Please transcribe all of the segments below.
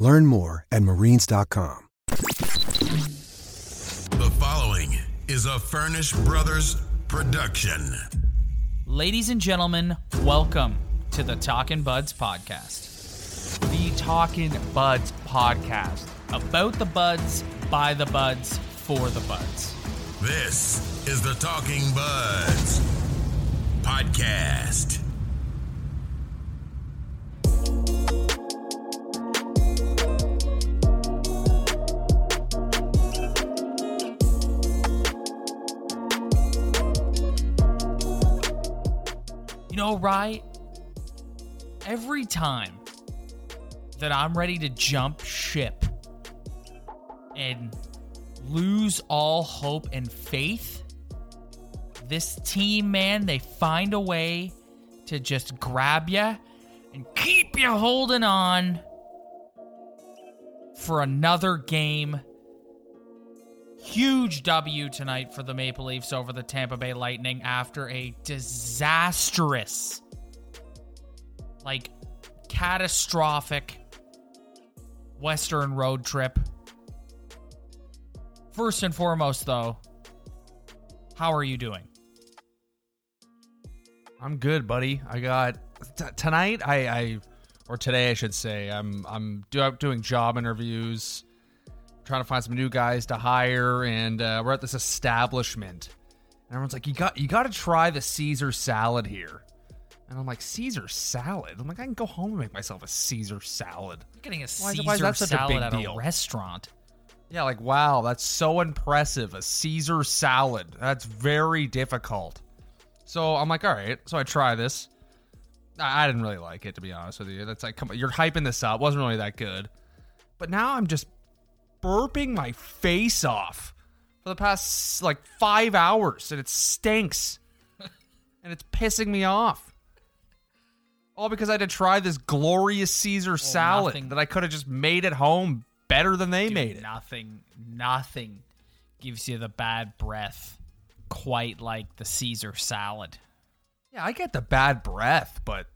Learn more at marines.com. The following is a Furnish Brothers production. Ladies and gentlemen, welcome to the Talkin' Buds podcast. The Talking Buds podcast. About the buds, by the buds, for the buds. This is the Talking Buds podcast. You know, right? Every time that I'm ready to jump ship and lose all hope and faith, this team, man, they find a way to just grab you and keep you holding on for another game. Huge W tonight for the Maple Leafs over the Tampa Bay Lightning after a disastrous, like catastrophic Western road trip. First and foremost, though, how are you doing? I'm good, buddy. I got t- tonight. I, I or today, I should say. I'm I'm do, doing job interviews, trying to find some new guys to hire, and uh, we're at this establishment. And everyone's like, "You got you got to try the Caesar salad here." And I'm like, "Caesar salad?" I'm like, "I can go home and make myself a Caesar salad." You're getting a Why Caesar why is that such a salad big at deal? a restaurant. Yeah, like wow, that's so impressive. A Caesar salad. That's very difficult. So I'm like, all right. So I try this. I, I didn't really like it to be honest with you. That's like, come on, you're hyping this up. wasn't really that good. But now I'm just burping my face off for the past like five hours, and it stinks, and it's pissing me off. All because I had to try this glorious Caesar salad nothing- that I could have just made at home better than they Dude, made it. Nothing, nothing gives you the bad breath quite like the Caesar salad. Yeah, I get the bad breath, but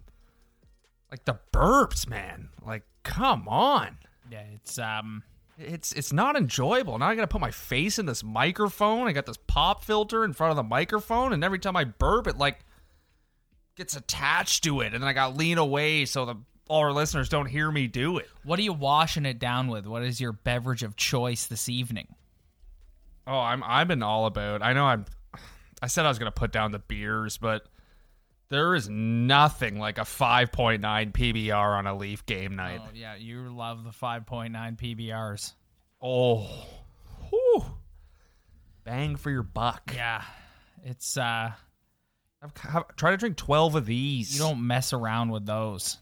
like the burps, man. Like, come on. Yeah, it's um It's it's not enjoyable. Now I gotta put my face in this microphone. I got this pop filter in front of the microphone, and every time I burp, it like gets attached to it, and then I gotta lean away so the all our listeners don't hear me do it. what are you washing it down with? What is your beverage of choice this evening? Oh, I'm I've been all about. I know I'm. I said I was gonna put down the beers, but there is nothing like a 5.9 PBR on a Leaf game night. Oh yeah, you love the 5.9 PBRs. Oh, whew. bang for your buck. Yeah. It's uh I've, I've tried to drink twelve of these. you don't mess around with those.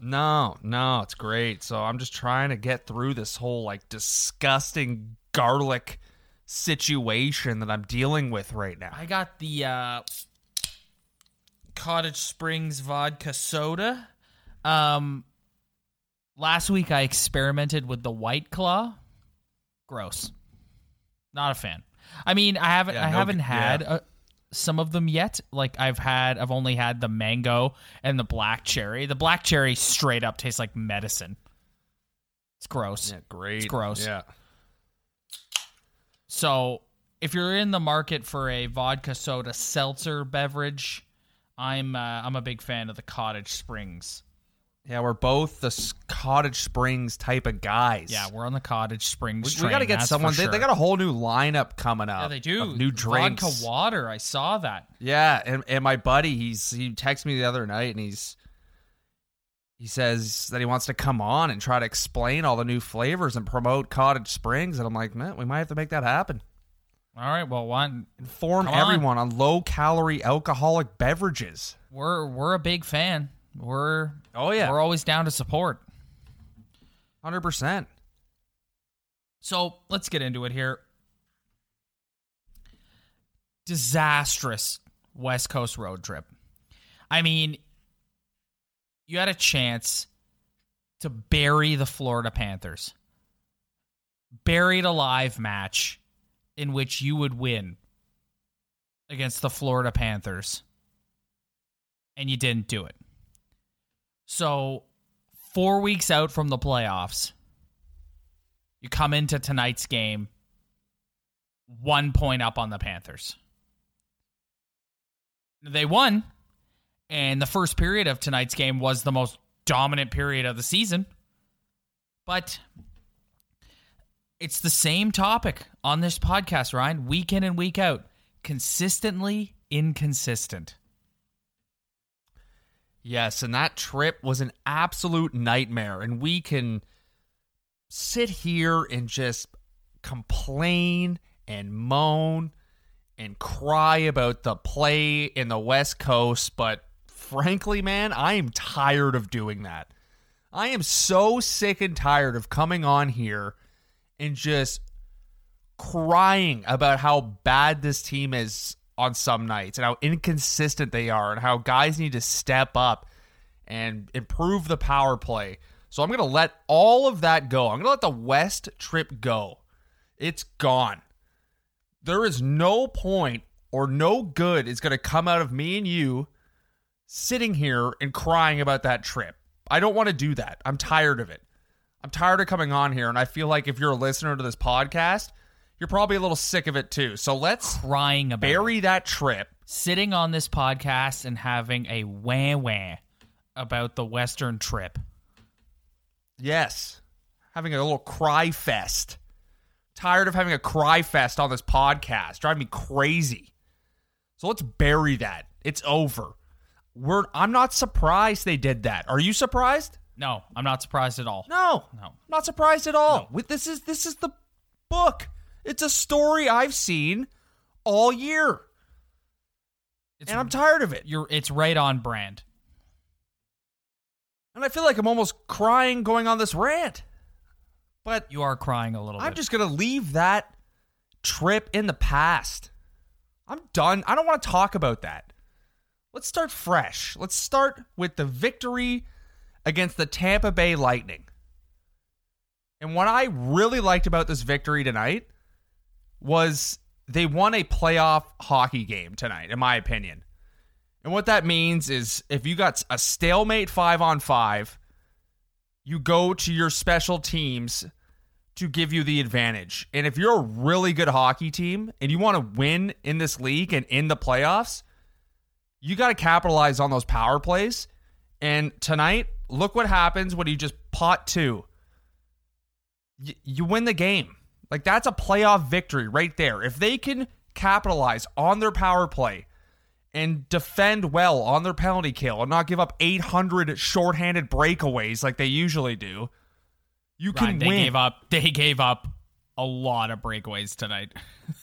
No, no, it's great. So I'm just trying to get through this whole like disgusting garlic situation that I'm dealing with right now. I got the uh Cottage Springs vodka soda. Um last week I experimented with the White Claw. Gross. Not a fan. I mean, I haven't Yeah, I no- haven't yeah. had uh, some of them yet. Like I've had I've only had the mango and the black cherry. The black cherry straight up tastes like medicine. It's gross. Yeah, great. It's gross. Yeah. So, if you're in the market for a vodka soda seltzer beverage, I'm uh, I'm a big fan of the Cottage Springs. Yeah, we're both the Cottage Springs type of guys. Yeah, we're on the Cottage Springs. we, we got to get someone. They, they got a whole new lineup coming up. Yeah, they do. new drinks. Vodka water. I saw that. Yeah, and, and my buddy, he's he texted me the other night, and he's he says that he wants to come on and try to explain all the new flavors and promote Cottage Springs, and I'm like, man, we might have to make that happen. All right. Well, one Inform Come on. everyone on low calorie alcoholic beverages. we're we're a big fan. We're Oh, yeah. We're always down to support. Hundred percent. So let's get into it here. Disastrous West Coast road trip. I mean, you had a chance to bury the Florida Panthers. Buried alive match in which you would win against the Florida Panthers. And you didn't do it. So, four weeks out from the playoffs, you come into tonight's game one point up on the Panthers. They won, and the first period of tonight's game was the most dominant period of the season. But it's the same topic on this podcast, Ryan, week in and week out. Consistently inconsistent. Yes, and that trip was an absolute nightmare. And we can sit here and just complain and moan and cry about the play in the West Coast, but frankly, man, I am tired of doing that. I am so sick and tired of coming on here and just crying about how bad this team is on some nights and how inconsistent they are and how guys need to step up and improve the power play. So I'm going to let all of that go. I'm going to let the West trip go. It's gone. There is no point or no good is going to come out of me and you sitting here and crying about that trip. I don't want to do that. I'm tired of it. I'm tired of coming on here, and I feel like if you're a listener to this podcast, you're probably a little sick of it too. So let's Crying about bury that trip. sitting on this podcast and having a wah wah about the Western trip. Yes. Having a little cry fest. Tired of having a cry fest on this podcast. Driving me crazy. So let's bury that. It's over. We're I'm not surprised they did that. Are you surprised? No, I'm not surprised at all. No. No. Not surprised at all. With this is this is the book. It's a story I've seen all year. It's, And I'm tired of it. you're it's right on brand. And I feel like I'm almost crying going on this rant. But You are crying a little I'm bit. just to leave that trip in the past. I'm done. I don't want to talk about that. Let's start fresh. Let's start with the victory against the Tampa Bay Lightning. And what I really liked about this victory tonight was they won a playoff hockey game tonight, in my opinion. And what that means is if you got a stalemate five on five, you go to your special teams to give you the advantage. And if you're a really good hockey team and you want to win in this league and in the playoffs, you got to capitalize on those power plays. And tonight, look what happens when you just pot two. Y- you win the game. Like that's a playoff victory right there. If they can capitalize on their power play and defend well on their penalty kill and not give up 800 shorthanded breakaways like they usually do, you Ryan, can they win. gave up they gave up a lot of breakaways tonight.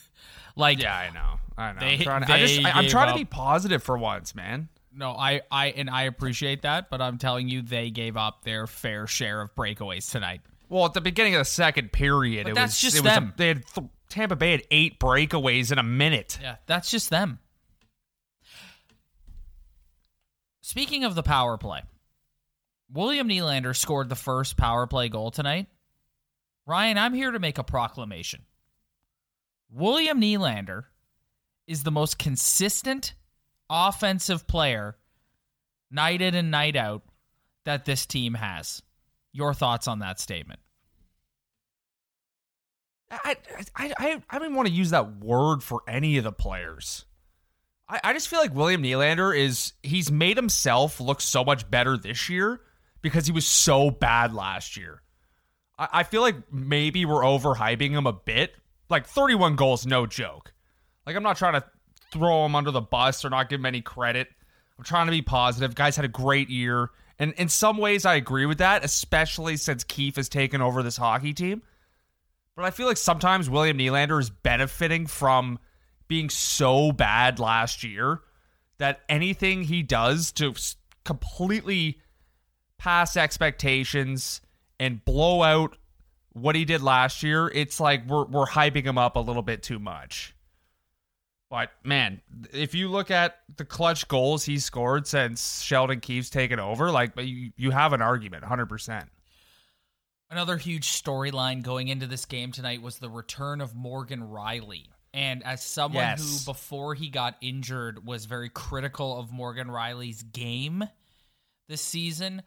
like Yeah, I know. I know. They- I'm trying, to, I just, I, I'm trying up- to be positive for once, man. No, I I and I appreciate that, but I'm telling you they gave up their fair share of breakaways tonight. Well, at the beginning of the second period, it that's was just it was a- them. they had th- Tampa Bay had eight breakaways in a minute. Yeah, that's just them. Speaking of the power play, William Nylander scored the first power play goal tonight. Ryan, I'm here to make a proclamation. William Nylander is the most consistent offensive player night in and night out that this team has. Your thoughts on that statement? I, I, I, I don't even want to use that word for any of the players. I, I just feel like William Nylander is he's made himself look so much better this year because he was so bad last year. I, I feel like maybe we're overhyping him a bit. Like 31 goals, no joke. Like I'm not trying to throw him under the bus or not give him any credit. I'm trying to be positive. Guys had a great year. And in some ways I agree with that, especially since Keefe has taken over this hockey team. But I feel like sometimes William Nylander is benefiting from being so bad last year that anything he does to completely pass expectations and blow out what he did last year, it's like we're we're hyping him up a little bit too much. But man, if you look at the clutch goals he scored since Sheldon Keefe's taken over, like you, you have an argument, hundred percent. Another huge storyline going into this game tonight was the return of Morgan Rielly. And as someone Yes. who, before he got injured, was very critical of Morgan Rielly's game this season,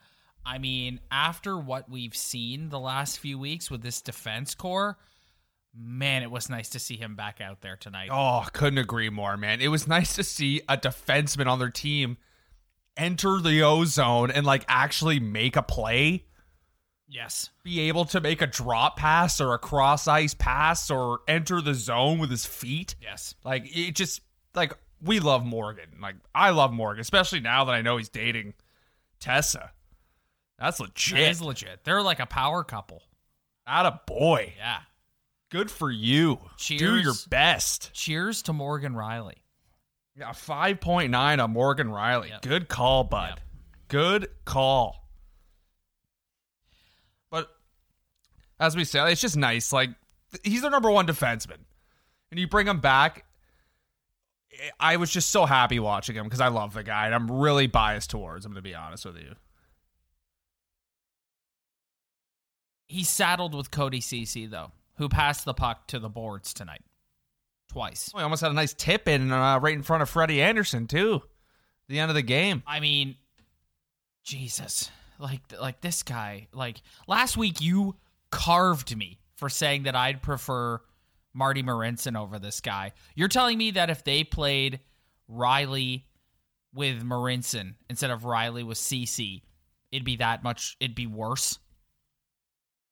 I mean, after what we've seen the last few weeks with this defense core, man, it was nice to see him back out there tonight. Oh, couldn't agree more, man. It was nice to see a defenseman on their team enter the O zone and like actually make a play. Yes. be able to make a drop pass or a cross ice pass or enter the zone with his feet. Yes. Like it just like we love Morgan. Like I love Morgan, especially now that I know he's dating Tessa. That's legit. It is legit. They're like a power couple. Out a boy. Yeah. Good for you. Do Cheers. your best. Cheers to Morgan Rielly. Yeah, 5.9 on Morgan Rielly. Yep. Good call, bud. Yep. Good call. But as we say, it's just nice. Like he's their number one defenseman, and you bring him back. I was just so happy watching him because I love the guy, and I'm really biased towards him. To be honest with you, He's saddled with Cody Ceci though, who passed the puck to the boards tonight, twice. we almost had a nice tip in uh, right in front of Freddie Andersen too. The end of the game. I mean, Jesus, like like this guy. Like last week, you carved me for saying that I'd prefer Marty Marincin over this guy. You're telling me that if they played Rielly with Marincin instead of Rielly with Ceci, it'd be that much. It'd be worse.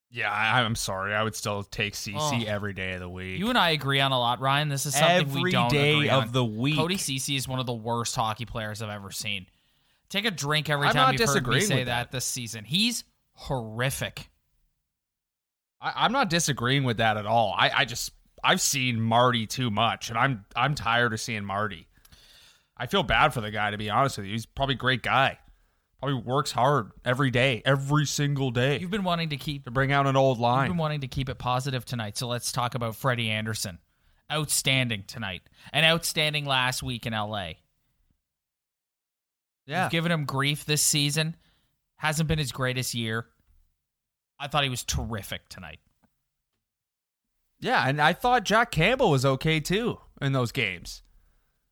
Yeah, I, I'm sorry. I would still take Ceci Oh. every day of the week. You and I agree on a lot, Ryan. This is something we Every don't day agree of on. the week. Cody Ceci is one of the worst hockey players I've ever seen. Take a drink every I'm time you've heard me say that. that. this season. He's horrific. I, I'm not disagreeing with that at all. I, I just I've seen Marty too much, and I'm I'm tired of seeing Marty. I feel bad for the guy to be honest with you. He's probably a great guy. Probably works hard every day, every single day You've been wanting to keep to bring out an old line. you've been wanting to keep it positive tonight. So let's talk about Freddie Andersen. Outstanding tonight. And outstanding last week in LA. yeah, We've given him grief this season. Hasn't been his greatest year. I thought he was terrific tonight. yeah, and I thought Jack Campbell was okay too in those games.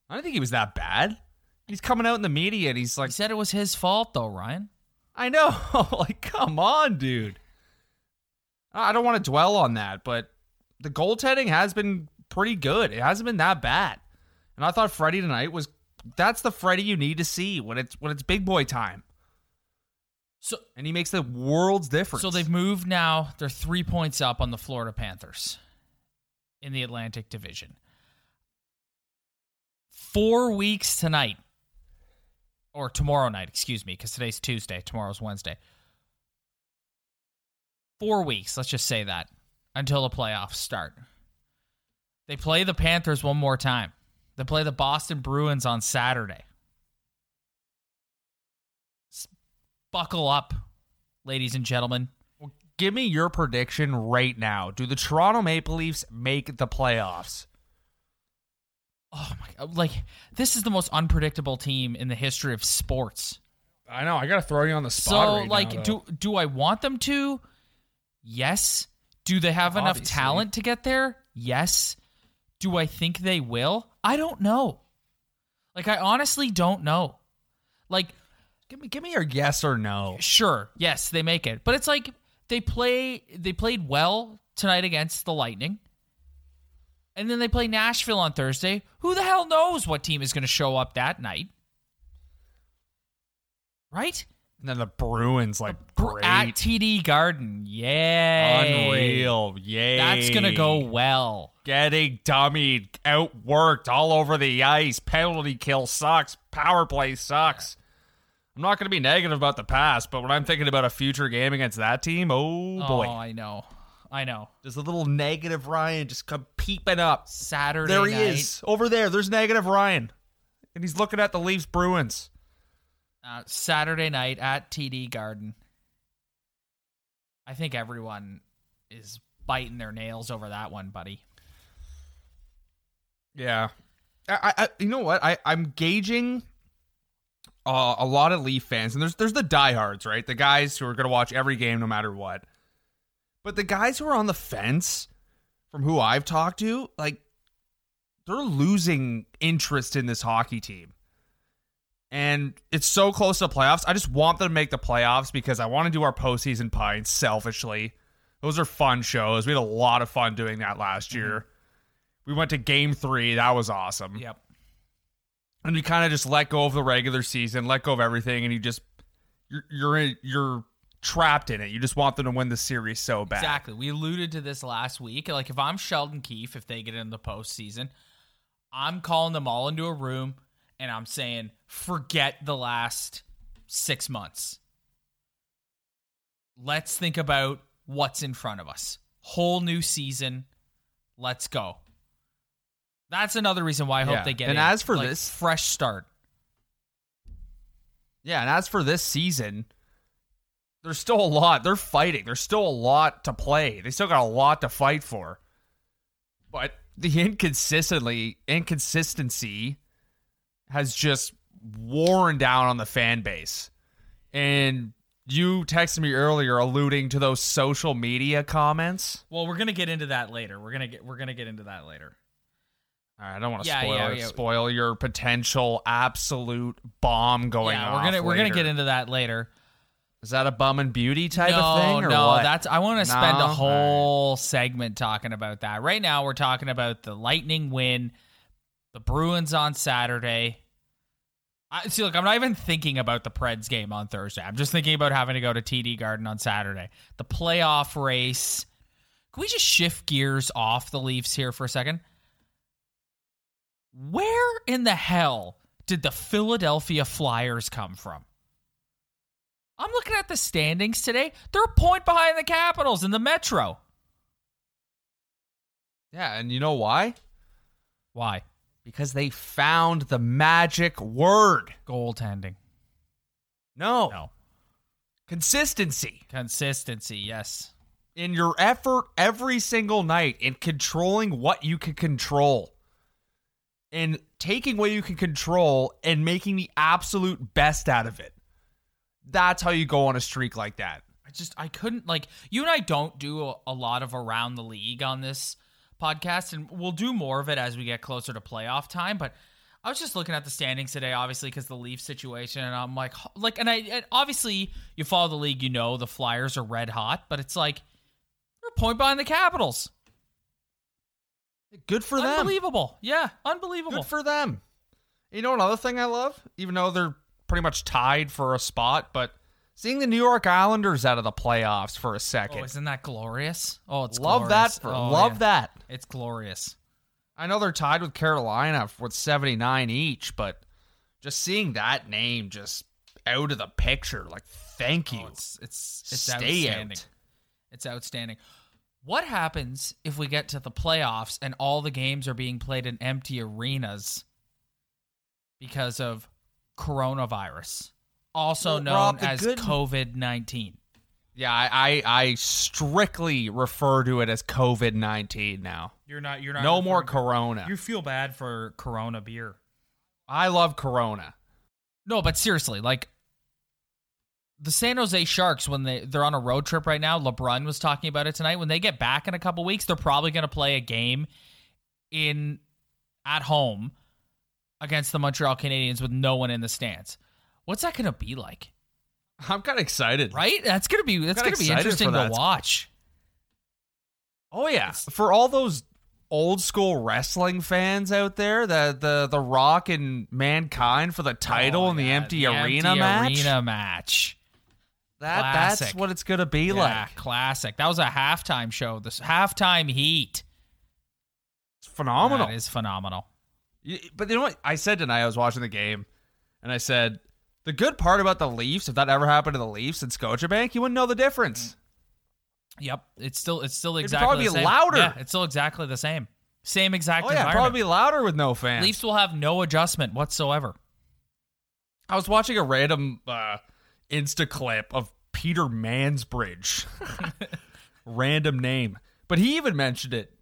I don't think he was that bad. He's coming out in the media and he's like, He said it was his fault though, Ryan. I know. like, come on, dude. I don't want to dwell on that, but the goaltending has been pretty good. It hasn't been that bad. And I thought Freddie tonight was that's the Freddie you need to see when it's when it's big boy time. So And he makes the world's difference. So they've moved now. They're three points up on the Florida Panthers in the Atlantic Division. Four weeks tonight, or tomorrow night, excuse me, because today's Tuesday, tomorrow's Wednesday. Four weeks, let's just say that, until the playoffs start. They play the Panthers one more time. They play the Boston Bruins on Saturday. Buckle up, ladies and gentlemen. Give me your prediction right now. Do the Toronto Maple Leafs make the playoffs? Oh my god! Like this is the most unpredictable team in the history of sports. I know. I got to throw you on the So, spot. right like, now, do do I want them to? Yes. Do they have enough talent to get there? Yes. Do I think they will? I don't know. Like, I honestly don't know. Like, give me give me your yes or no. sure, yes, they make it, but it's like they play. They played well tonight against the Lightning. And then they play Nashville on Thursday. Who the hell knows what team is going to show up that night? Right? And then the Bruins, like Br- great, At TD Garden. Yay. unreal, yay! That's going to go well. getting dummied, outworked all over the ice. Penalty kill sucks. Power play sucks. I'm not going to be negative about the past, but when I'm thinking about a future game against that team, oh, oh boy, Oh, I know. I know. there's a little negative Ryan just come peeping up. Saturday There he night. is over there. There's negative Ryan, and he's looking at the Leafs Bruins. Uh, Saturday night at TD Garden. I think everyone is biting their nails over that one, buddy. Yeah. I, I you know what? I I'm gauging uh, a lot of Leaf fans, and there's there's the diehards, right? The guys who are gonna watch every game no matter what. But the guys who are on the fence, from who I've talked to, like they're losing interest in this hockey team. And it's so close to the playoffs. I just want them to make the playoffs because I want to do our postseason pints selfishly. Those are fun shows. We had a lot of fun doing that last mm-hmm. year. We went to game three. That was awesome. Yep. And you kind of just let go of the regular season, let go of everything, and you just you're you're in, you're trapped in it. You just want them to win the series so bad. Exactly. We alluded to this last week. Like if I'm Sheldon Keefe, if they get in the postseason, I'm calling them all into a room and I'm saying, forget the last six months. Let's think about what's in front of us. Whole new season. Let's go. That's another reason why I hope Yeah. they get And in. as for Like, this- fresh start. Yeah, and as for this season, there's still a lot. They're fighting. There's still a lot to play. They still got a lot to fight for. But the inconsistently inconsistency has just worn down on the fan base. And you texted me earlier alluding to those social media comments. Well, we're gonna get into that later. We're gonna get we're gonna get into that later. All right, I don't want to Yeah, spoil yeah, yeah. spoil your potential absolute bomb going yeah, we're gonna we're gonna get into that later. Is that a bum and beauty type no, of thing? Or no, what? that's I want to spend No? a whole segment talking about that. Right now, we're talking about the Lightning win, the Bruins on Saturday. I see. Look, I'm not even thinking about the Preds game on Thursday. I'm just thinking about having to go to TD Garden on Saturday. The playoff race. Can we just shift gears off the Leafs here for a second? Where in the hell did the Philadelphia Flyers come from? I'm looking at the standings today. They're a point behind the Capitals in the Metro. Yeah, and you know why? Why? Because they found the magic word. Goaltending. No. No. Consistency Consistency, yes. in your effort every single night in controlling what you can control. And taking what you can control and making the absolute best out of it. That's how you go on a streak like that. I just I couldn't like you and I don't do a, a lot of around the league on this podcast and we'll do more of it as we get closer to playoff time, but I was just looking at the standings today obviously cuz the Leaf situation and I'm like like and I and obviously you follow the league, you know the Flyers are red hot, but it's like they're a point behind the Capitals. Good for them. Unbelievable. Yeah, unbelievable. Good for them. You know another thing I love, even though they're pretty much tied for a spot, but seeing the New York Islanders out of the playoffs for a second. Oh, isn't that glorious? Oh, it's love glorious. that for Oh, love yeah. that. It's glorious. I know they're tied with Carolina with 79 each, but just seeing that name just out of the picture, like thank oh, you. Oh, it's it's it's Stay outstanding. out. It's outstanding. What happens if we get to the playoffs and all the games are being played in empty arenas because of coronavirus, also Well, known Rob, as good- COVID nineteen? Yeah, I, I I strictly refer to it as COVID 19 now. You're not. You're not. No more Corona. You feel bad for Corona beer. I love Corona. No, but seriously, like the San Jose Sharks when they they're on a road trip right now. LeBron was talking about it tonight. When they get back in a couple weeks, they're probably going to play a game in at home against the Montreal Canadiens with no one in the stands. What's that going to be like? I'm kind of excited. Right? That's going to be that's going to be interesting to watch. Oh yeah, for all those old school wrestling fans out there, the the the Rock and Mankind for the oh, title Oh, in the yeah, empty arena empty match. Arena match. that that's what it's gonna be Yeah, like. classic. That was a halftime show. This halftime heat. It's phenomenal. That is phenomenal. But you know what I said tonight? I was watching the game, and I said the good part about the Leafs, if that ever happened to the Leafs in Scotiabank, you wouldn't know the difference. Yep, it's still it's still It'd exactly probably the same. louder. Yeah, it's still exactly the same. Same exact Oh yeah, probably louder with no fans. Leafs will have no adjustment whatsoever. I was watching a random uh, Insta clip of Peter Mansbridge random name. But he even mentioned it.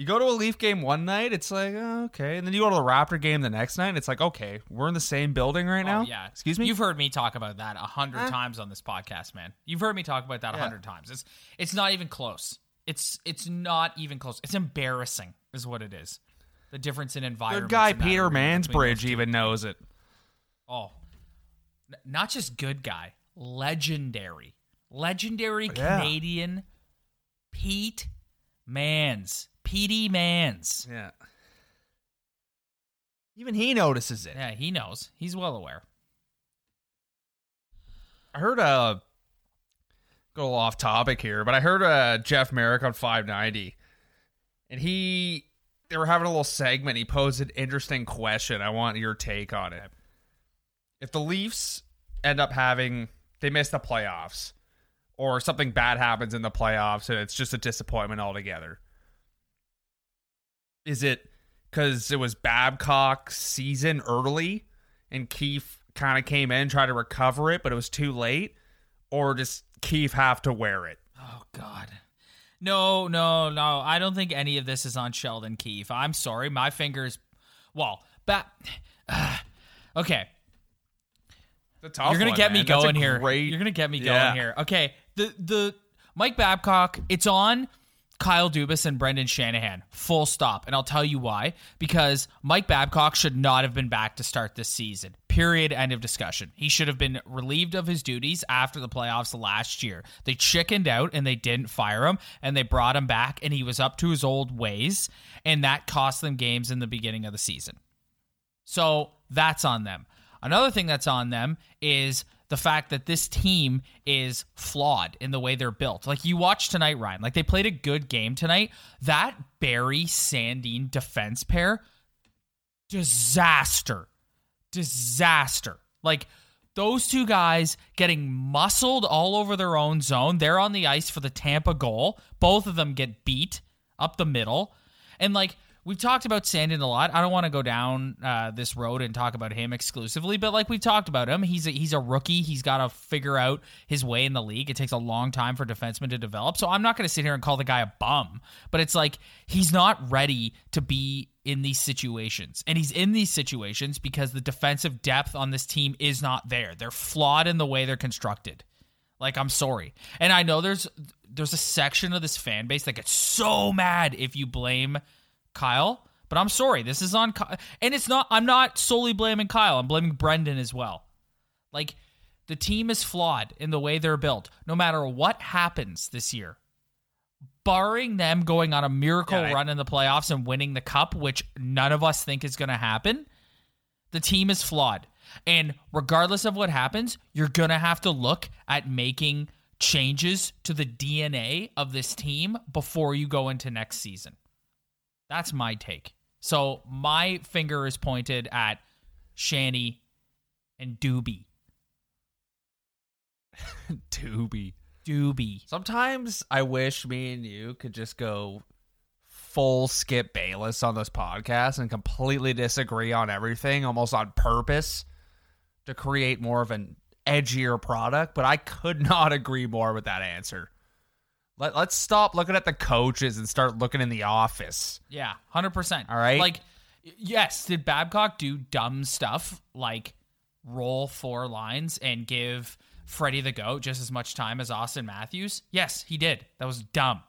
You go to a Leaf game one night, it's like, oh, okay. And then you go to the Raptor game the next night, and it's like, okay, we're in the same building right oh, now. Oh, yeah. Excuse me? You've heard me talk about that a hundred eh. times on this podcast, man. You've heard me talk about that a Yeah. hundred times. It's it's not even close. It's it's not even close. It's embarrassing, is what it is. The difference in environment. Good guy Peter Mansbridge even knows it. Oh, N- not just good guy, legendary, legendary Yeah. Canadian Pete Mans, Petey Mans. Yeah. Even he notices it. Yeah, he knows. He's well aware. I heard uh go a little off topic here, but I heard uh Jeff Marek on 590, and he they were having a little segment. He posed an interesting question. I want your take on it. If the Leafs end up having they miss the playoffs, or something bad happens in the playoffs and it's just a disappointment altogether, is it because it was Babcock's season early and Keefe kind of came in, tried to recover it, but it was too late? Or does Keefe have to wear it? Oh God. No, no, no. I don't think any of this is on Sheldon Keefe. I'm sorry. My fingers well, but okay. The tough You're gonna one, get me man. That's a going here. great- You're gonna get me Yeah. going here. Okay. The the Mike Babcock, it's on Kyle Dubas and Brendan Shanahan. Full stop. And I'll tell you why. Because Mike Babcock should not have been back to start this season. Period. End of discussion. He should have been relieved of his duties after the playoffs last year. They chickened out and they didn't fire him and they brought him back and he was up to his old ways and that cost them games in the beginning of the season. So that's on them. Another thing that's on them is the fact that this team is flawed in the way they're built. Like you watched tonight, Ryan. Like they played a good game tonight. That Barrie Sandin defense pair, disaster. Disaster. Like those two guys getting muscled all over their own zone. They're on the ice for the Tampa goal. Both of them get beat up the middle. And like we've talked about Sandin a lot. I don't want to go down uh, this road and talk about him exclusively, but like we've talked about him, he's a, he's a rookie. He's got to figure out his way in the league. It takes a long time for defensemen to develop. So I'm not going to sit here and call the guy a bum, but it's like he's not ready to be in these situations. And he's in these situations because the defensive depth on this team is not there. They're flawed in the way they're constructed. Like I'm sorry. And I know there's there's a section of this fan base that gets so mad if you blame Kyle, but I'm sorry. This is on Kyle. And it's not I'm not solely blaming Kyle. I'm blaming Brendan as well. Like the team is flawed in the way they're built. No matter what happens this year, barring them going on a miracle Yeah, I- run in the playoffs and winning the cup, which none of us think is going to happen, the team is flawed. And regardless of what happens, you're going to have to look at making changes to the DNA of this team before you go into next season. That's my take. So my finger is pointed at Shanny and Doobie. Doobie. Doobie. Sometimes I wish me and you could just go full skip Bayless on this podcast and completely disagree on everything, almost on purpose to create more of an edgier product. But I could not agree more with that answer. Let, let's stop looking at the coaches and start looking in the office. Yeah, hundred percent. All right. Like, yes, did Babcock do dumb stuff like roll four lines and give Freddie the goat just as much time as Auston Matthews? Yes, he did. That was dumb,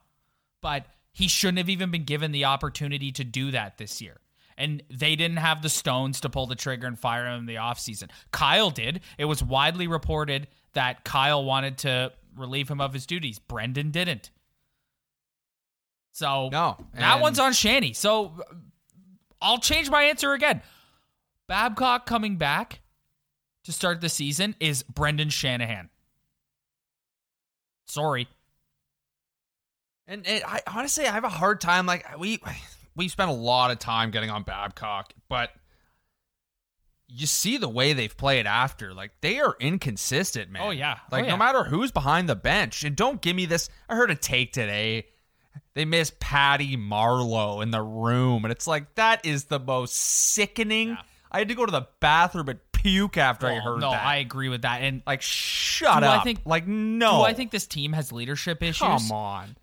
but he shouldn't have even been given the opportunity to do that this year. And they didn't have the stones to pull the trigger and fire him in the offseason. Kyle did. It was widely reported that Kyle wanted to relieve him of his duties. Brendan didn't. So No, that one's on Shanny. So I'll change my answer again. Babcock coming back to start the season is Brendan Shanahan. Sorry. And it, I honestly, I have a hard time. Like we we spent a lot of time getting on Babcock, but you see the way they've played after. Like they are inconsistent, man. Oh, yeah. Oh, Like yeah. no matter who's behind the bench, and don't give me this. I heard a take today. They miss Patty Marleau in the room, and it's like that is the most sickening. Yeah. I had to go to the bathroom and puke after I oh, heard no, that. No, I agree with that. And like shut Do I up. think- like no. do I think this team has leadership issues? Come on.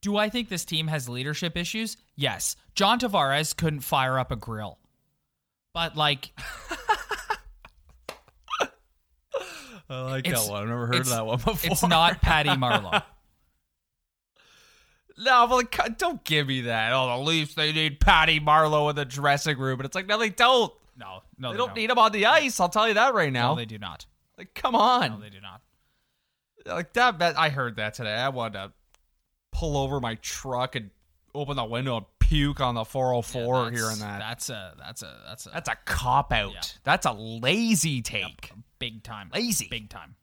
Do I think this team has leadership issues? Yes. John Tavares couldn't fire up a grill. But like I like that one. I've never heard of that one before. it's not Patty Marleau. No, but like, don't give me that. Oh, the Leafs, they need Patty Marleau in the dressing room. And it's like, no, they don't. No, no, They don't need him on the ice. I'll tell you that right now. No, they do not. like, come on. No, they do not. like that, that. I heard that today. I wanted to pull over my truck and open the window and puke on the 404 Yeah, here and that. That's a that's a that's a That's a cop out. Yeah. That's a lazy take. big time. Lazy. Big time.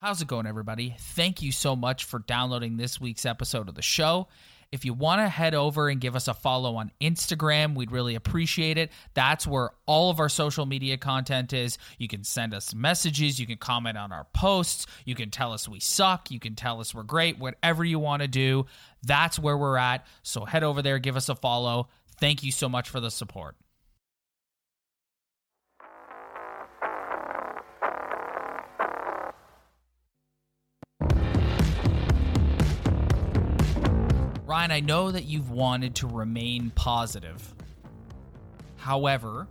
How's it going, everybody? Thank you so much for downloading this week's episode of the show. If you want to head over and give us a follow on Instagram, we'd really appreciate it. That's where all of our social media content is. You can send us messages, you can comment on our posts, you can tell us we suck, you can tell us we're great, whatever you want to do. That's where we're at. So head over there, give us a follow. Thank you so much for the support. I know that you've wanted to remain positive. However,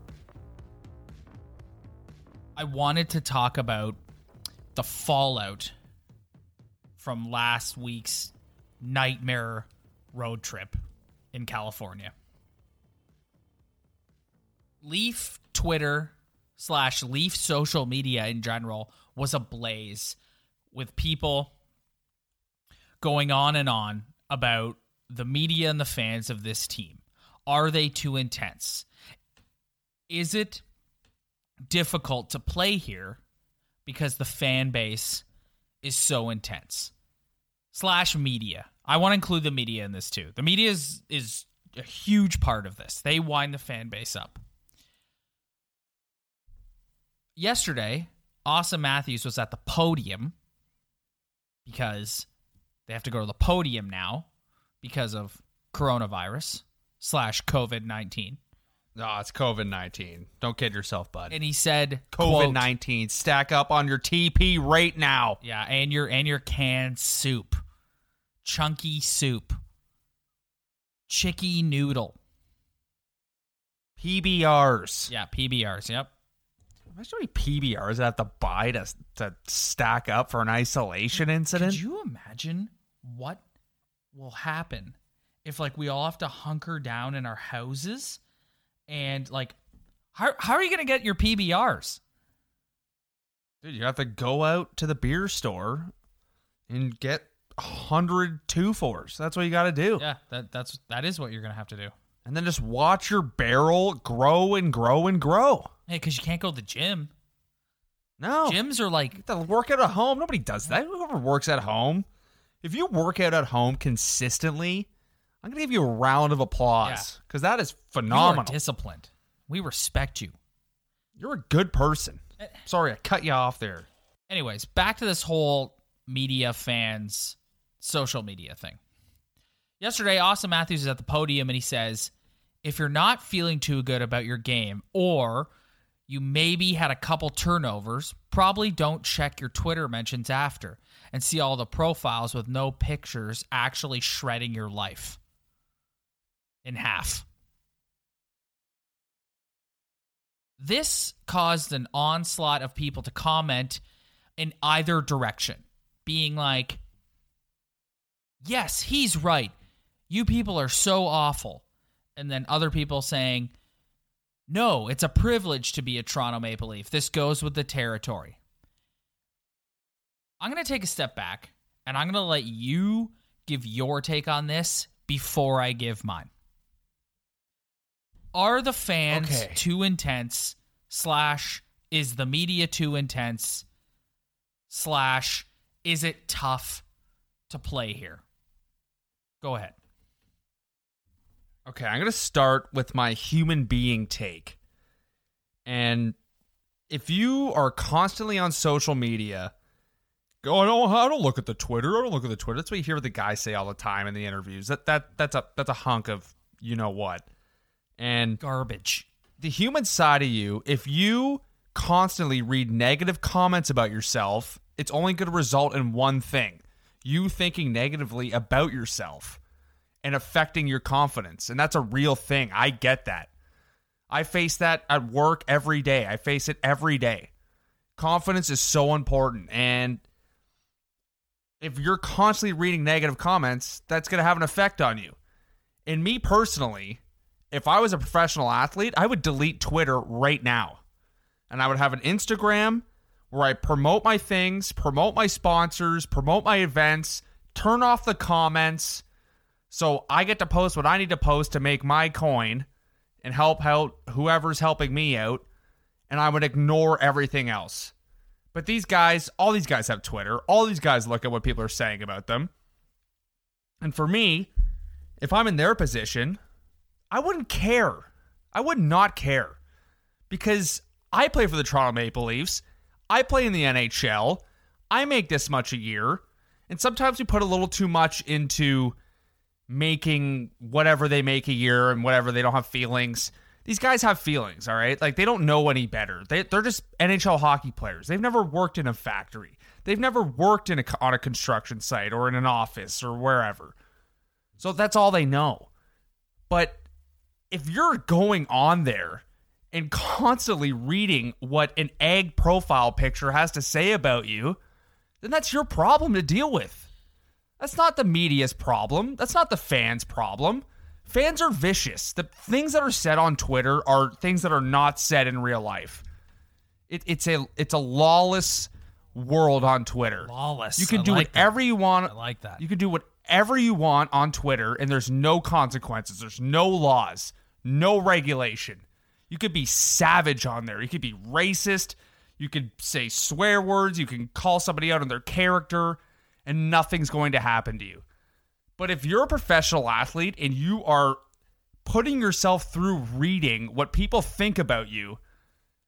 I wanted to talk about the fallout from last week's nightmare road trip in California. Leaf Twitter slash Leaf social media in general was ablaze with people going on and on about the media and the fans of this team. Are they too intense? Is it difficult to play here because the fan base is so intense? Slash media. I want to include the media in this too. The media is, is a huge part of this. They wind the fan base up. Yesterday, Auston Matthews was at the podium because they have to go to the podium now because of coronavirus slash COVID 19. No, it's COVID 19. Don't kid yourself, bud. And he said, COVID 19, Stack up on your TP right now. Yeah, and your and your canned soup. Chunky soup. Chicky noodle. PBRs. Yeah, PBRs. Yep. Imagine how many PBRs I have to buy to, to stack up for an isolation incident. Could you imagine what will happen if like we all have to hunker down in our houses and like how how are you to get your PBRs? Dude, you have to go out to the beer store and get hundred two fours. That's what you got to do. Yeah, that that's that is what you're to have to do. And then just watch your barrel grow and grow and grow. Hey, cuz you can't go to the gym. No. Gyms are like The work out at home. Nobody does that. Whoever works at home. If you work out at home consistently, I'm gonna give you a round of applause because that is you are phenomenal. disciplined. We respect you. You're a good person. Sorry, I cut you off there. Anyways, back to this whole media fans social media thing. Yesterday, Auston Matthews is at the podium and he says, if you're not feeling too good about your game or you maybe had a couple turnovers, probably don't check your Twitter mentions after and see all the profiles with no pictures actually shredding your life in half. This caused an onslaught of people to comment in either direction, being like, Yes, he's right. You people are so awful. And then other people saying, No, it's a privilege to be a Toronto Maple Leaf. This goes with the territory. I'm going to take a step back and I'm going to let you give your take on this before I give mine. Are the fans Okay. too intense? Slash, is the media too intense? Slash, is it tough to play here? Go ahead. Okay, I'm going to start with my human being take. And if you are constantly on social media, go, I don't, I don't look at the Twitter. I don't look at the Twitter. That's what you hear the guys say all the time in the interviews. That that that's a that's a hunk of you know what. And Garbage. the human side of you, if you constantly read negative comments about yourself, it's only going to result in one thing. you thinking negatively about yourself and affecting your confidence. And that's a real thing. I get that. I face that at work every day. I face it every day. Confidence is so important. And if you're constantly reading negative comments, that's going to have an effect on you. And me personally, if I was a professional athlete, I would delete Twitter right now. And I would have an Instagram where I promote my things, promote my sponsors, promote my events, turn off the comments. So I get to post what I need to post to make my coin and help out whoever's helping me out. And I would ignore everything else. But these guys, all these guys have Twitter. All these guys look at what people are saying about them. And for me, if I'm in their position, I wouldn't care. I would not care because I play for the Toronto Maple Leafs. I play in the NHL. I make this much a year. And sometimes we put a little too much into making whatever they make a year and whatever they don't have feelings. These guys have feelings, all right? Like they don't know any better. They, they're just NHL hockey players. They've never worked in a factory. They've never worked in a, on a construction site or in an office or wherever. So that's all they know. But if you're going on there and constantly reading what an egg profile picture has to say about you, then that's your problem to deal with. That's not the media's problem. That's not the fans' problem. Fans are vicious. The things that are said on Twitter are things that are not said in real life. It, it's a it's a lawless world on Twitter. Lawless. You can I do like whatever that. you want. I like that. You can do whatever you want on Twitter, and there's no consequences. There's no laws, no regulation. You could be savage on there. You could be racist. You could say swear words. You can call somebody out on their character, and nothing's going to happen to you. But if you're a professional athlete and you are putting yourself through reading what people think about you,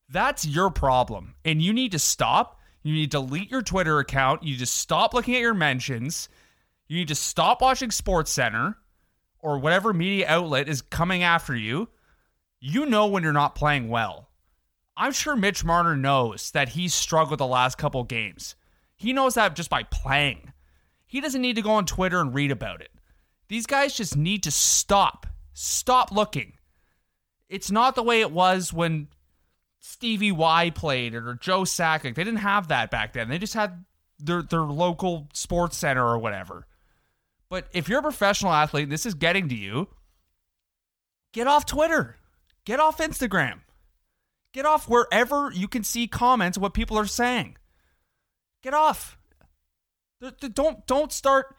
that's your problem. And you need to stop. You need to delete your Twitter account. You to stop looking at your mentions. You need to stop watching Sports Center or whatever media outlet is coming after you. You know when you're not playing well. I'm sure Mitch Marner knows that he's struggled the last couple games. He knows that just by playing. He doesn't need to go on Twitter and read about it. These guys just need to stop. Stop looking. It's not the way it was when Stevie Y played or Joe Sakic. They didn't have that back then. They just had their their local sports center or whatever. But if you're a professional athlete, this is getting to you. Get off Twitter. Get off Instagram. Get off wherever you can see comments what people are saying. Get off. Don't don't start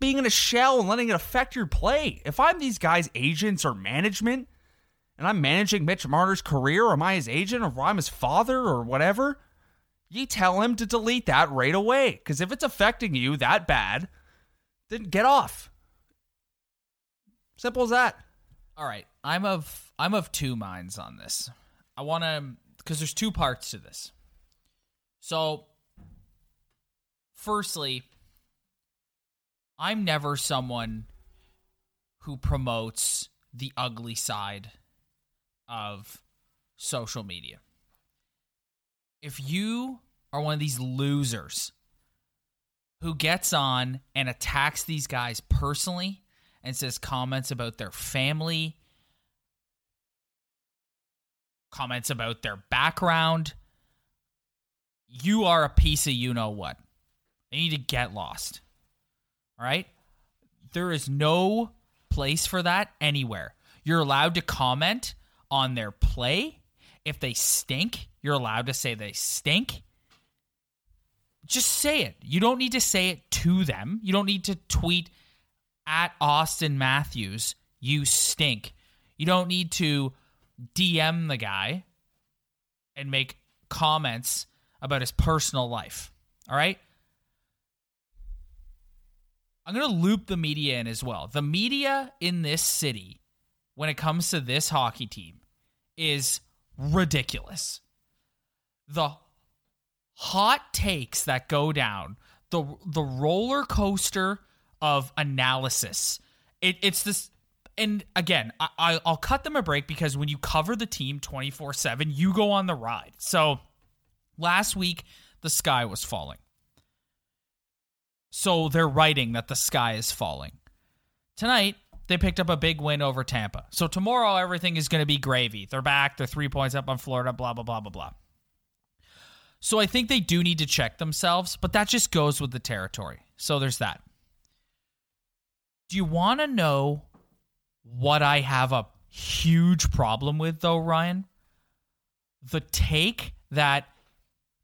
being in a shell and letting it affect your play. If I'm these guys' agents or management, and I'm managing Mitch Marner's career, or am I his agent, or I'm his father, or whatever, you tell him to delete that right away. Because if it's affecting you that bad, then get off. Simple as that. All right, I'm of I'm of two minds on this. I want to because there's two parts to this. So, firstly, I'm never someone who promotes the ugly side of social media. If you are one of these losers who gets on and attacks these guys personally and says comments about their family, comments about their background, you are a piece of you know what. You need to get lost. All right? There is no place for that anywhere. You're allowed to comment on their play. If they stink, you're allowed to say they stink. Just say it. You don't need to say it to them. You don't need to tweet at Auston Matthews, you stink. You don't need to DM the guy and make comments about his personal life. All right? I'm going to loop the media in as well. The media in this city, when it comes to this hockey team, is ridiculous. The hot takes that go down, the the roller coaster of analysis. It, it's this, and again, I, I'll cut them a break because when you cover the team 24 7, you go on the ride. So last week, the sky was falling. So they're writing that the sky is falling. Tonight, they picked up a big win over Tampa. So tomorrow, everything is going to be gravy. They're back. They're three points up on Florida, blah, blah, blah, blah, blah. So I think they do need to check themselves, but that just goes with the territory. So there's that. Do you want to know what I have a huge problem with, though, Ryan? The take that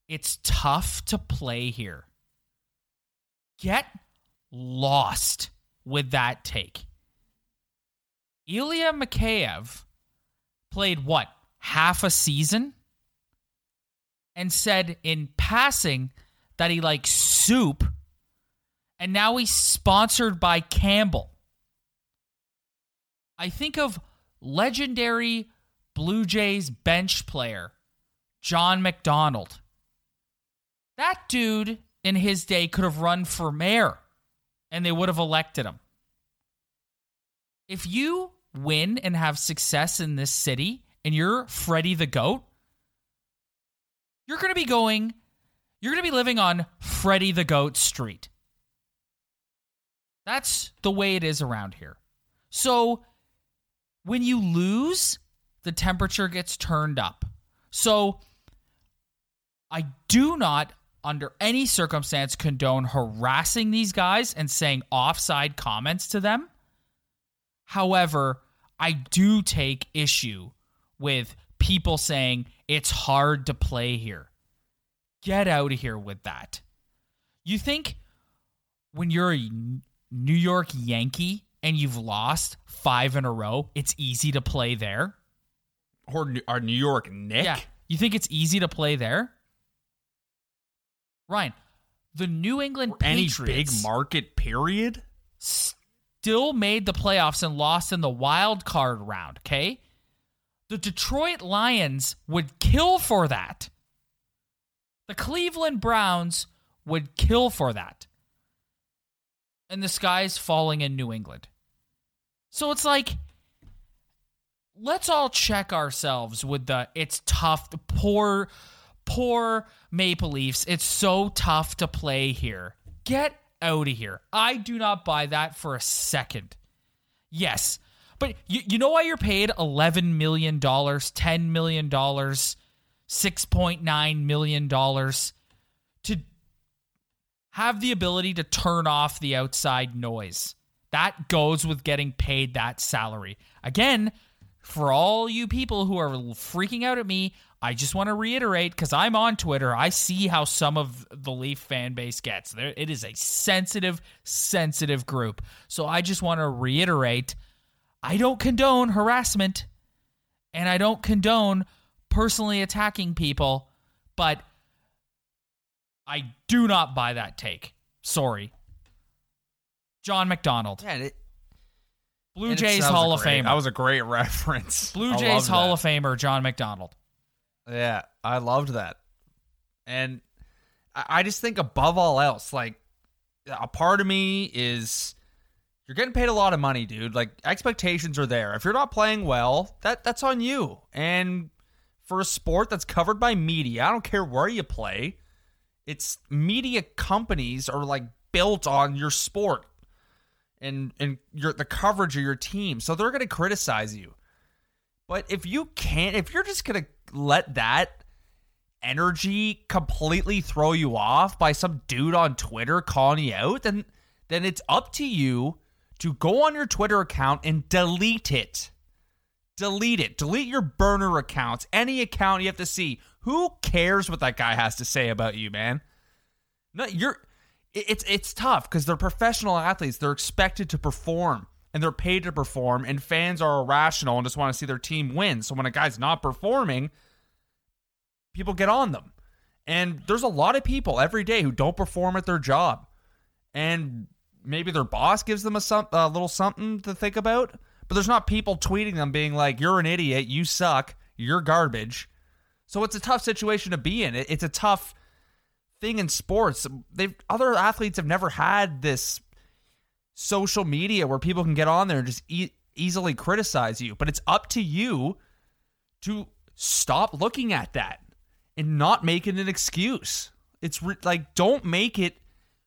it's tough to play here. Get lost with that take. Ilya Mikheyev played what? Half a season? And said in passing that he likes soup. And now he's sponsored by Campbell. I think of legendary Blue Jays bench player John McDonald. That dude in his day could have run for mayor and they would have elected him. If you win and have success in this city and you're Freddie the Goat, you're going to be going, you're going to be living on Freddie the Goat Street. That's the way it is around here. So when you lose, the temperature gets turned up. So I do not, under any circumstance, condone harassing these guys and saying offside comments to them. However, I do take issue with people saying it's hard to play here. Get out of here with that. You think when you're a New York Yankee and you've lost five in a row, it's easy to play there? Or our New York Knick? Yeah. You think it's easy to play there? Ryan, the New England Any Patriots big market period? still made the playoffs and lost in the wild card round, okay? The Detroit Lions would kill for that. The Cleveland Browns would kill for that. And the sky's falling in New England. So it's like, let's all check ourselves with the it's tough, the poor, poor Maple Leafs. It's so tough to play here. Get out of here. I do not buy that for a second. Yes, but you, you know why you're paid $11 million, $10 million, $6.9 million to have the ability to turn off the outside noise. That goes with getting paid that salary. Again, for all you people who are freaking out at me, I just want to reiterate because I'm on Twitter. I see how some of the Leaf fan base gets. There, it is a sensitive, sensitive group. So I just want to reiterate I don't condone harassment and I don't condone personally attacking people, but I do not buy that take. Sorry. John McDonald. Yeah, it, Blue and Jays Hall of great- Famer. That was a great reference. Blue Jays Hall that. of Famer John McDonald. Yeah, I loved that. And I just think above all else, like a part of me is you're getting paid a lot of money, dude. Like expectations are there. If you're not playing well, that that's on you. And for a sport that's covered by media, I don't care where you play. It's media companies are like built on your sport and and your the coverage of your team. So they're going to criticize you. But if you can't, if you're just going to let that energy completely throw you off by some dude on Twitter calling you out, then then it's up to you to go on your Twitter account and delete it. Delete it. Delete your burner accounts. Any account you have to see. Who cares what that guy has to say about you, man? No, you're it's it's tough because they're professional athletes. They're expected to perform and they're paid to perform, and fans are irrational and just want to see their team win. So when a guy's not performing, people get on them. And there's a lot of people every day who don't perform at their job. And maybe their boss gives them a, a little something to think about, but there's not people tweeting them being like, you're an idiot, you suck, you're garbage. So it's a tough situation to be in. It's a tough thing in sports. They've other athletes have never had this social media where people can get on there and just e- easily criticize you. But it's up to you to stop looking at that and not make it an excuse. It's re- like don't make it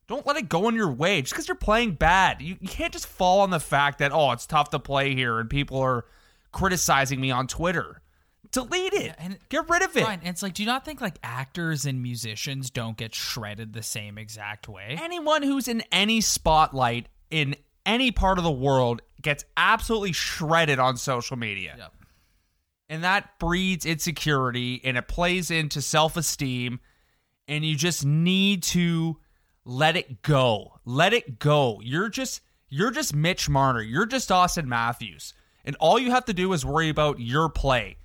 Don't let it go in your way just because you're playing bad. You, you can't just fall on the fact that, oh, it's tough to play here and people are criticizing me on Twitter. Delete it. and- Get rid of it. Fine. It's like, do you not think like actors and musicians don't get shredded the same exact way? Anyone who's in any spotlight in any part of the world gets absolutely shredded on social media. Yep. And that breeds insecurity and it plays into self esteem. And you just need to let it go. Let it go. You're just you're just Mitch Marner. You're just Auston Matthews. And all you have to do is worry about your play.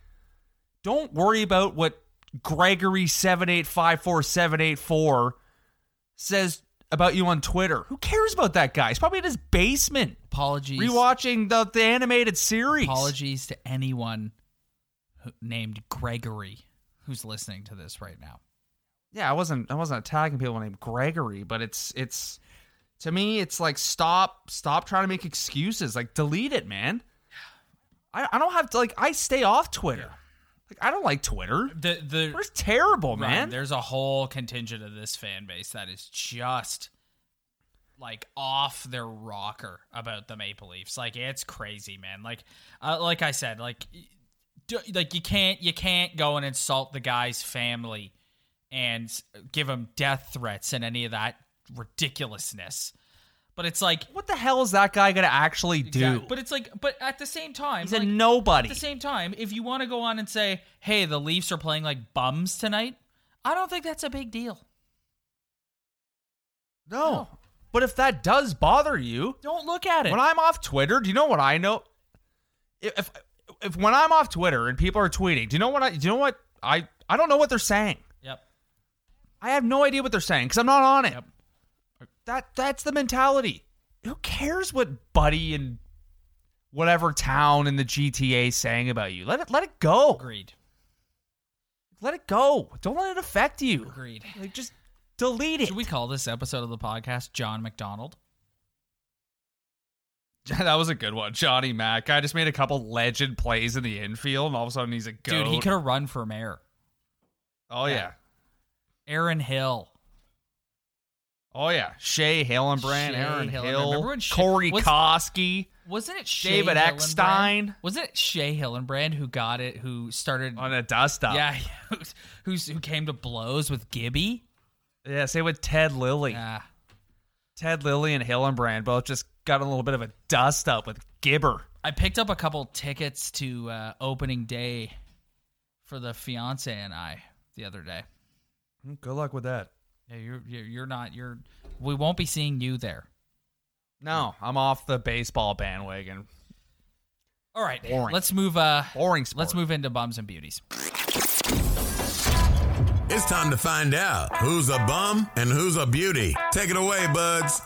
Don't worry about what Gregory 7854784 says about you on Twitter. Who cares about that guy? He's probably in his basement Apologies. rewatching the, the animated series. Apologies to anyone who, named Gregory who's listening to this right now. Yeah, I wasn't I wasn't attacking people named Gregory, but it's it's to me it's like stop stop trying to make excuses. Like delete it, man. I, I don't have to like I stay off Twitter. Like I don't like Twitter. The the Twitter's terrible, man. there's a whole contingent of this fan base that is just like off their rocker about the Maple Leafs. Like it's crazy, man. Like uh, like I said, like d- like you can't you can't go and insult the guy's family and give him death threats and any of that ridiculousness. But it's like what the hell is that guy gonna actually do? Exact- But it's like, but at the same time, He's a nobody. At the same time, if you want to go on and say, "Hey, the Leafs are playing like bums tonight," I don't think that's a big deal. no. But if that does bother you, Don't look at it. when I'm off Twitter, do you know what I know? If, if if when I'm off Twitter and people are tweeting, do you know what I do you know what I I don't know what they're saying. yep. I have no idea what they're saying because I'm not on it. Yep. That that's the mentality. Who cares what Buddy and whatever town in the GTA is saying about you? Let it let it go. Agreed. Let it go. Don't let it affect you. Agreed. Like just delete it. Should we call this episode of the podcast John McDonald? that was a good one, Johnny Mack. I just made a couple legend plays in the infield, and all of a sudden he's a goat. Dude, he could have run for mayor. Oh yeah. Aaron Hill. Oh yeah. Shea Hillenbrand, Shea Aaron Hillenbrand. Hill, Shea- Corey was- Koskie Wasn't it Shea David? Eckstein Wasn't it Shea Hillenbrand who got it? Who started? on a dust up. yeah, who's, who's who came to blows with Gibby? Yeah, say with Ted Lilly. Yeah. Ted Lilly and Hillenbrand both just got a little bit of a dust up with Gibber. I picked up a couple tickets to uh, opening day for the fiance and I the other day. Good luck with that. Yeah, you're, you're you're not you're. We won't be seeing you there. No, I'm off the baseball bandwagon. All right, Boring. let's move. Uh, Boring sport. let's move into bums and beauties. It's time to find out who's a bum and who's a beauty. Take it away, buds.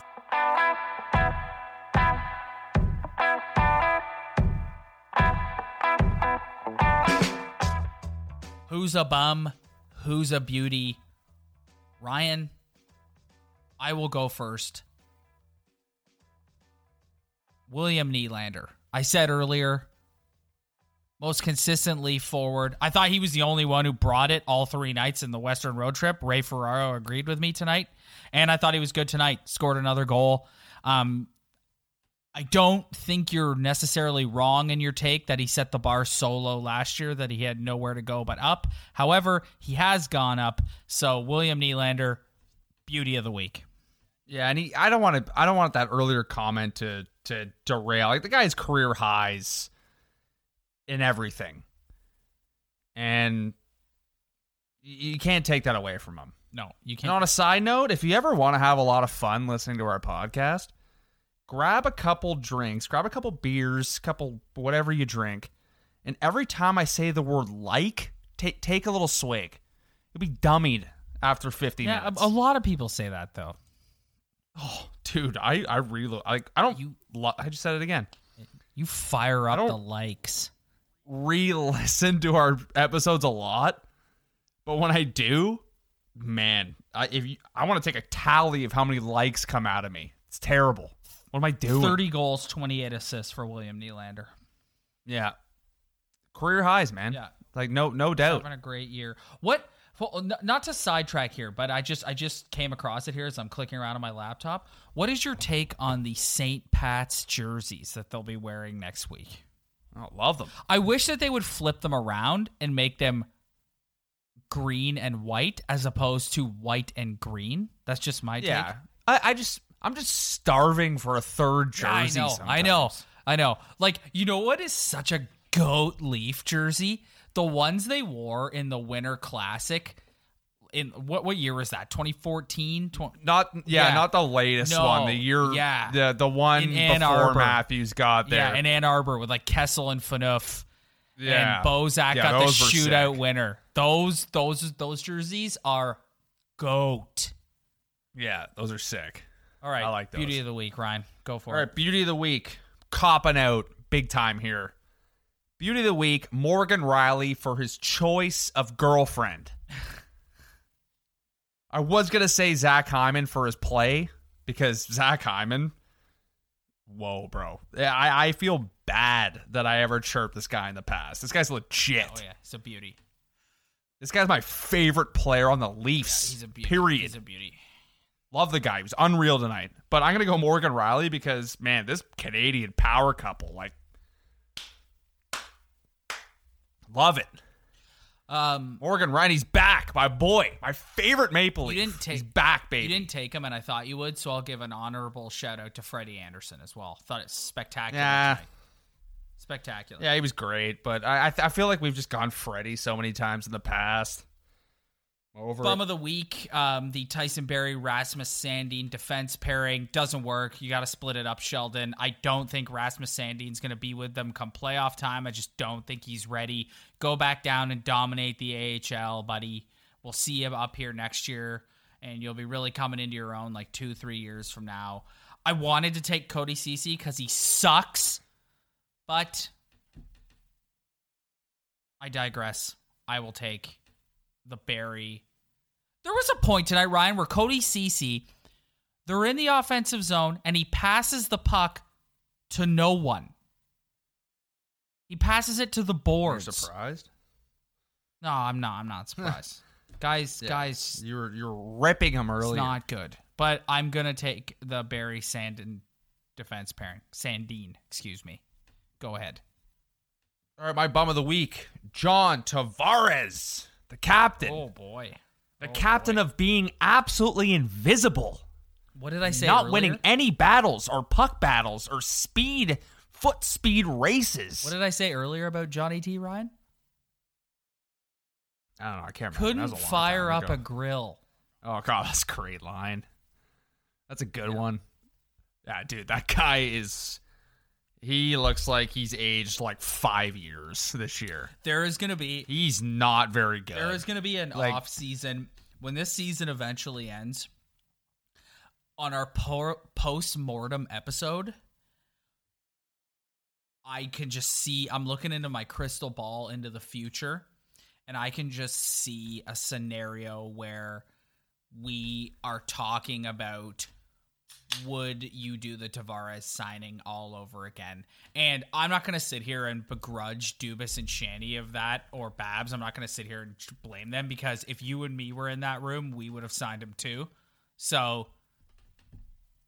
Who's a bum? Who's a beauty? Ryan, I will go first. William Nylander. I said earlier, most consistently forward. I thought he was the only one who brought it all three nights in the Western road trip. Ray Ferraro agreed with me tonight, and I thought he was good tonight. Scored another goal. Um, I don't think you're necessarily wrong in your take that he set the bar so low last year that he had nowhere to go but up. However, he has gone up. So William Nylander, beauty of the week. Yeah, and he I don't want to I don't want that earlier comment to to derail. Like the guy's career highs in everything. And you can't take that away from him. No, you can't. on a side note, if you ever want to have a lot of fun listening to our podcast, grab a couple drinks, grab a couple beers, couple whatever you drink, and every time I say the word like, take take a little swig. You'll be dummied after 50 yeah, minutes. a, a lot of people say that though. Oh, dude, I I really like I don't You- lo- I just said it again. You fire up the likes. Re-listen to our episodes a lot, but when I do, man, I, if you, I want to take a tally of how many likes come out of me. It's terrible. What am I doing? 30 goals, 28 assists for William Nylander. Yeah, career highs, man. Yeah. like no no doubt. Having a great year. What Well, not to sidetrack here, but I just I just came across it here as I'm clicking around on my laptop. What is your take on the St. Pat's jerseys that they'll be wearing next week? I love them. I wish that they would flip them around and make them green and white as opposed to white and green. That's just my Yeah, take. I, I just I'm just starving for a third Yeah, jersey. I know. sometimes. I know. I know. Like, you know what is such a goat leaf jersey? The ones they wore in the Winter Classic. In what what year was that? 2014? Tw- Not yeah, Yeah. not the latest No, one. The year yeah. the the one before Arbor. Matthews got there. yeah, in Ann Arbor with like Kessel and Phaneuf. Yeah. And Bozak Yeah, got the shootout sick. winner. Those those those jerseys are goat. yeah, those are sick. All right. I like Beauty of the week, Ryan. Go for All it. right, beauty of the week, copping out big time here. Beauty of the week, Morgan Rielly for his choice of girlfriend. I was gonna say Zach Hyman for his play because Zach Hyman. Whoa, bro! Yeah, I, I feel bad that I ever chirped this guy in the past. This guy's legit. Oh yeah, it's a beauty. This guy's my favorite player on the Leafs. He's a beauty. Period. He's a beauty. Love the guy. He was unreal tonight. But I'm gonna go Morgan Rielly because man, this Canadian power couple, like love it. Um, Morgan Rielly's back, my boy, my favorite Maple Leaf. You didn't take- He's back, baby. You didn't take him, and I thought you would, so I'll give an honorable shout out to Freddie Andersen as well. Thought it's spectacular. Yeah. tonight. Spectacular. Yeah, he was great, but I I, th- I feel like we've just gone Freddie so many times in the past. Over. Bum of the week, um, the Tyson Barrie Rasmus Sandin defense pairing doesn't work. You got to split it up, Sheldon. I don't think Rasmus Sandin's going to be with them come playoff time. I just don't think he's ready. Go back down and dominate the AHL, buddy. We'll see you up here next year, and you'll be really coming into your own like two, three years from now. I wanted to take Cody Ceci because he sucks, but I digress. I will take the Barrie. There was a point tonight, Ryan, where Cody Ceci, they're in the offensive zone and he passes the puck to no one. He passes it to the You're boards. surprised? No, I'm not. I'm not surprised. guys, Yeah. guys, You're you're ripping him early. it's not good. But I'm gonna take the Barrie Sandin defense pairing. Sandine, excuse me. Go ahead. All right, my bum of the week, John Tavares, the captain, Oh boy. the Oh, captain boy. of being absolutely invisible. What did I say? not earlier? winning any battles or puck battles or speed foot speed races. What did I say earlier about Johnny T. Ryan? I don't know. I can't remember. Couldn't was a fire up a grill. Oh god, that's a great line. That's a good one. Yeah, dude, that guy is. He looks like he's aged like five years this year. There is gonna be He's not very good. there is gonna be an Like- off season when this season eventually ends. On our po- post mortem episode, I can just see. I'm looking into my crystal ball into the future, and I can just see a scenario where we are talking about would you do the Tavares signing all over again? And I'm not going to sit here and begrudge Dubas and Shanny of that or Babs. I'm not going to sit here and blame them because if you and me were in that room, we would have signed him too. So,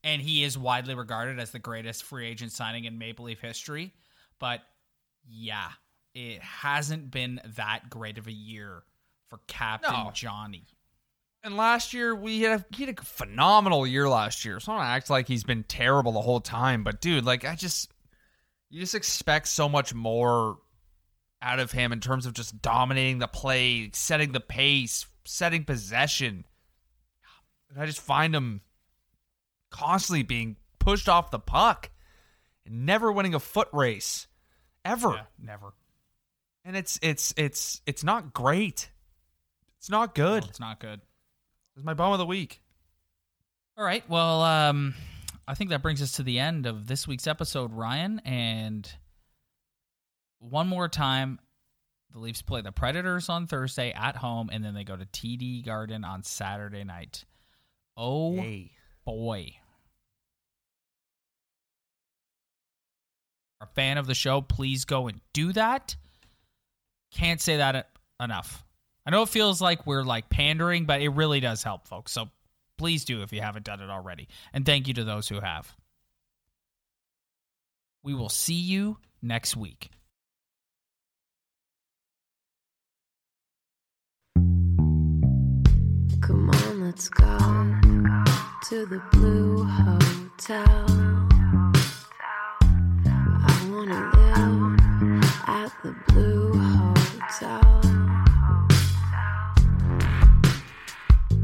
and he is widely regarded as the greatest free agent signing in Maple Leaf history. But yeah, it hasn't been that great of a year for Captain No. Johnny. And last year we had a, he had a phenomenal year last year. So I don't act like he's been terrible the whole time, but dude, like I just you just expect so much more out of him in terms of just dominating the play, setting the pace, setting possession. And I just find him constantly being pushed off the puck and never winning a foot race ever. Yeah, never. And it's it's it's it's not great. It's not good. No, it's not good. It's my bomb of the week. All right. Well, um, I think that brings us to the end of this week's episode, Ryan. And one more time, the Leafs play the Predators on Thursday at home, and then they go to TD Garden on Saturday night. Oh boy. A fan of the show, please go and do that. Can't say that enough. I know it feels like we're like pandering, but it really does help, folks. So please do if you haven't done it already. And thank you to those who have. We will see you next week. Come on, let's go to the Blue Hotel. I wanna live at the Blue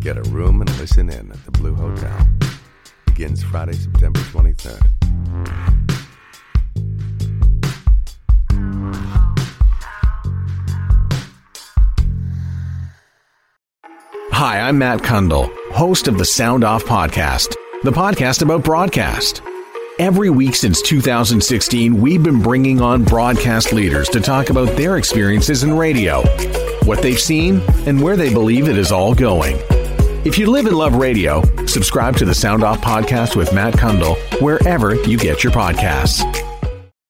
Get a room and listen in at the Blue Hotel. Begins Friday, September 23rd. Hi, I'm Matt Kundle, host of the Sound Off Podcast, the podcast about broadcast. Every week since 2016, we've been bringing on broadcast leaders to talk about their experiences in radio, what they've seen, and where they believe it is all going. If you live and love radio, subscribe to the Sound Off Podcast with Matt Kundle wherever you get your podcasts.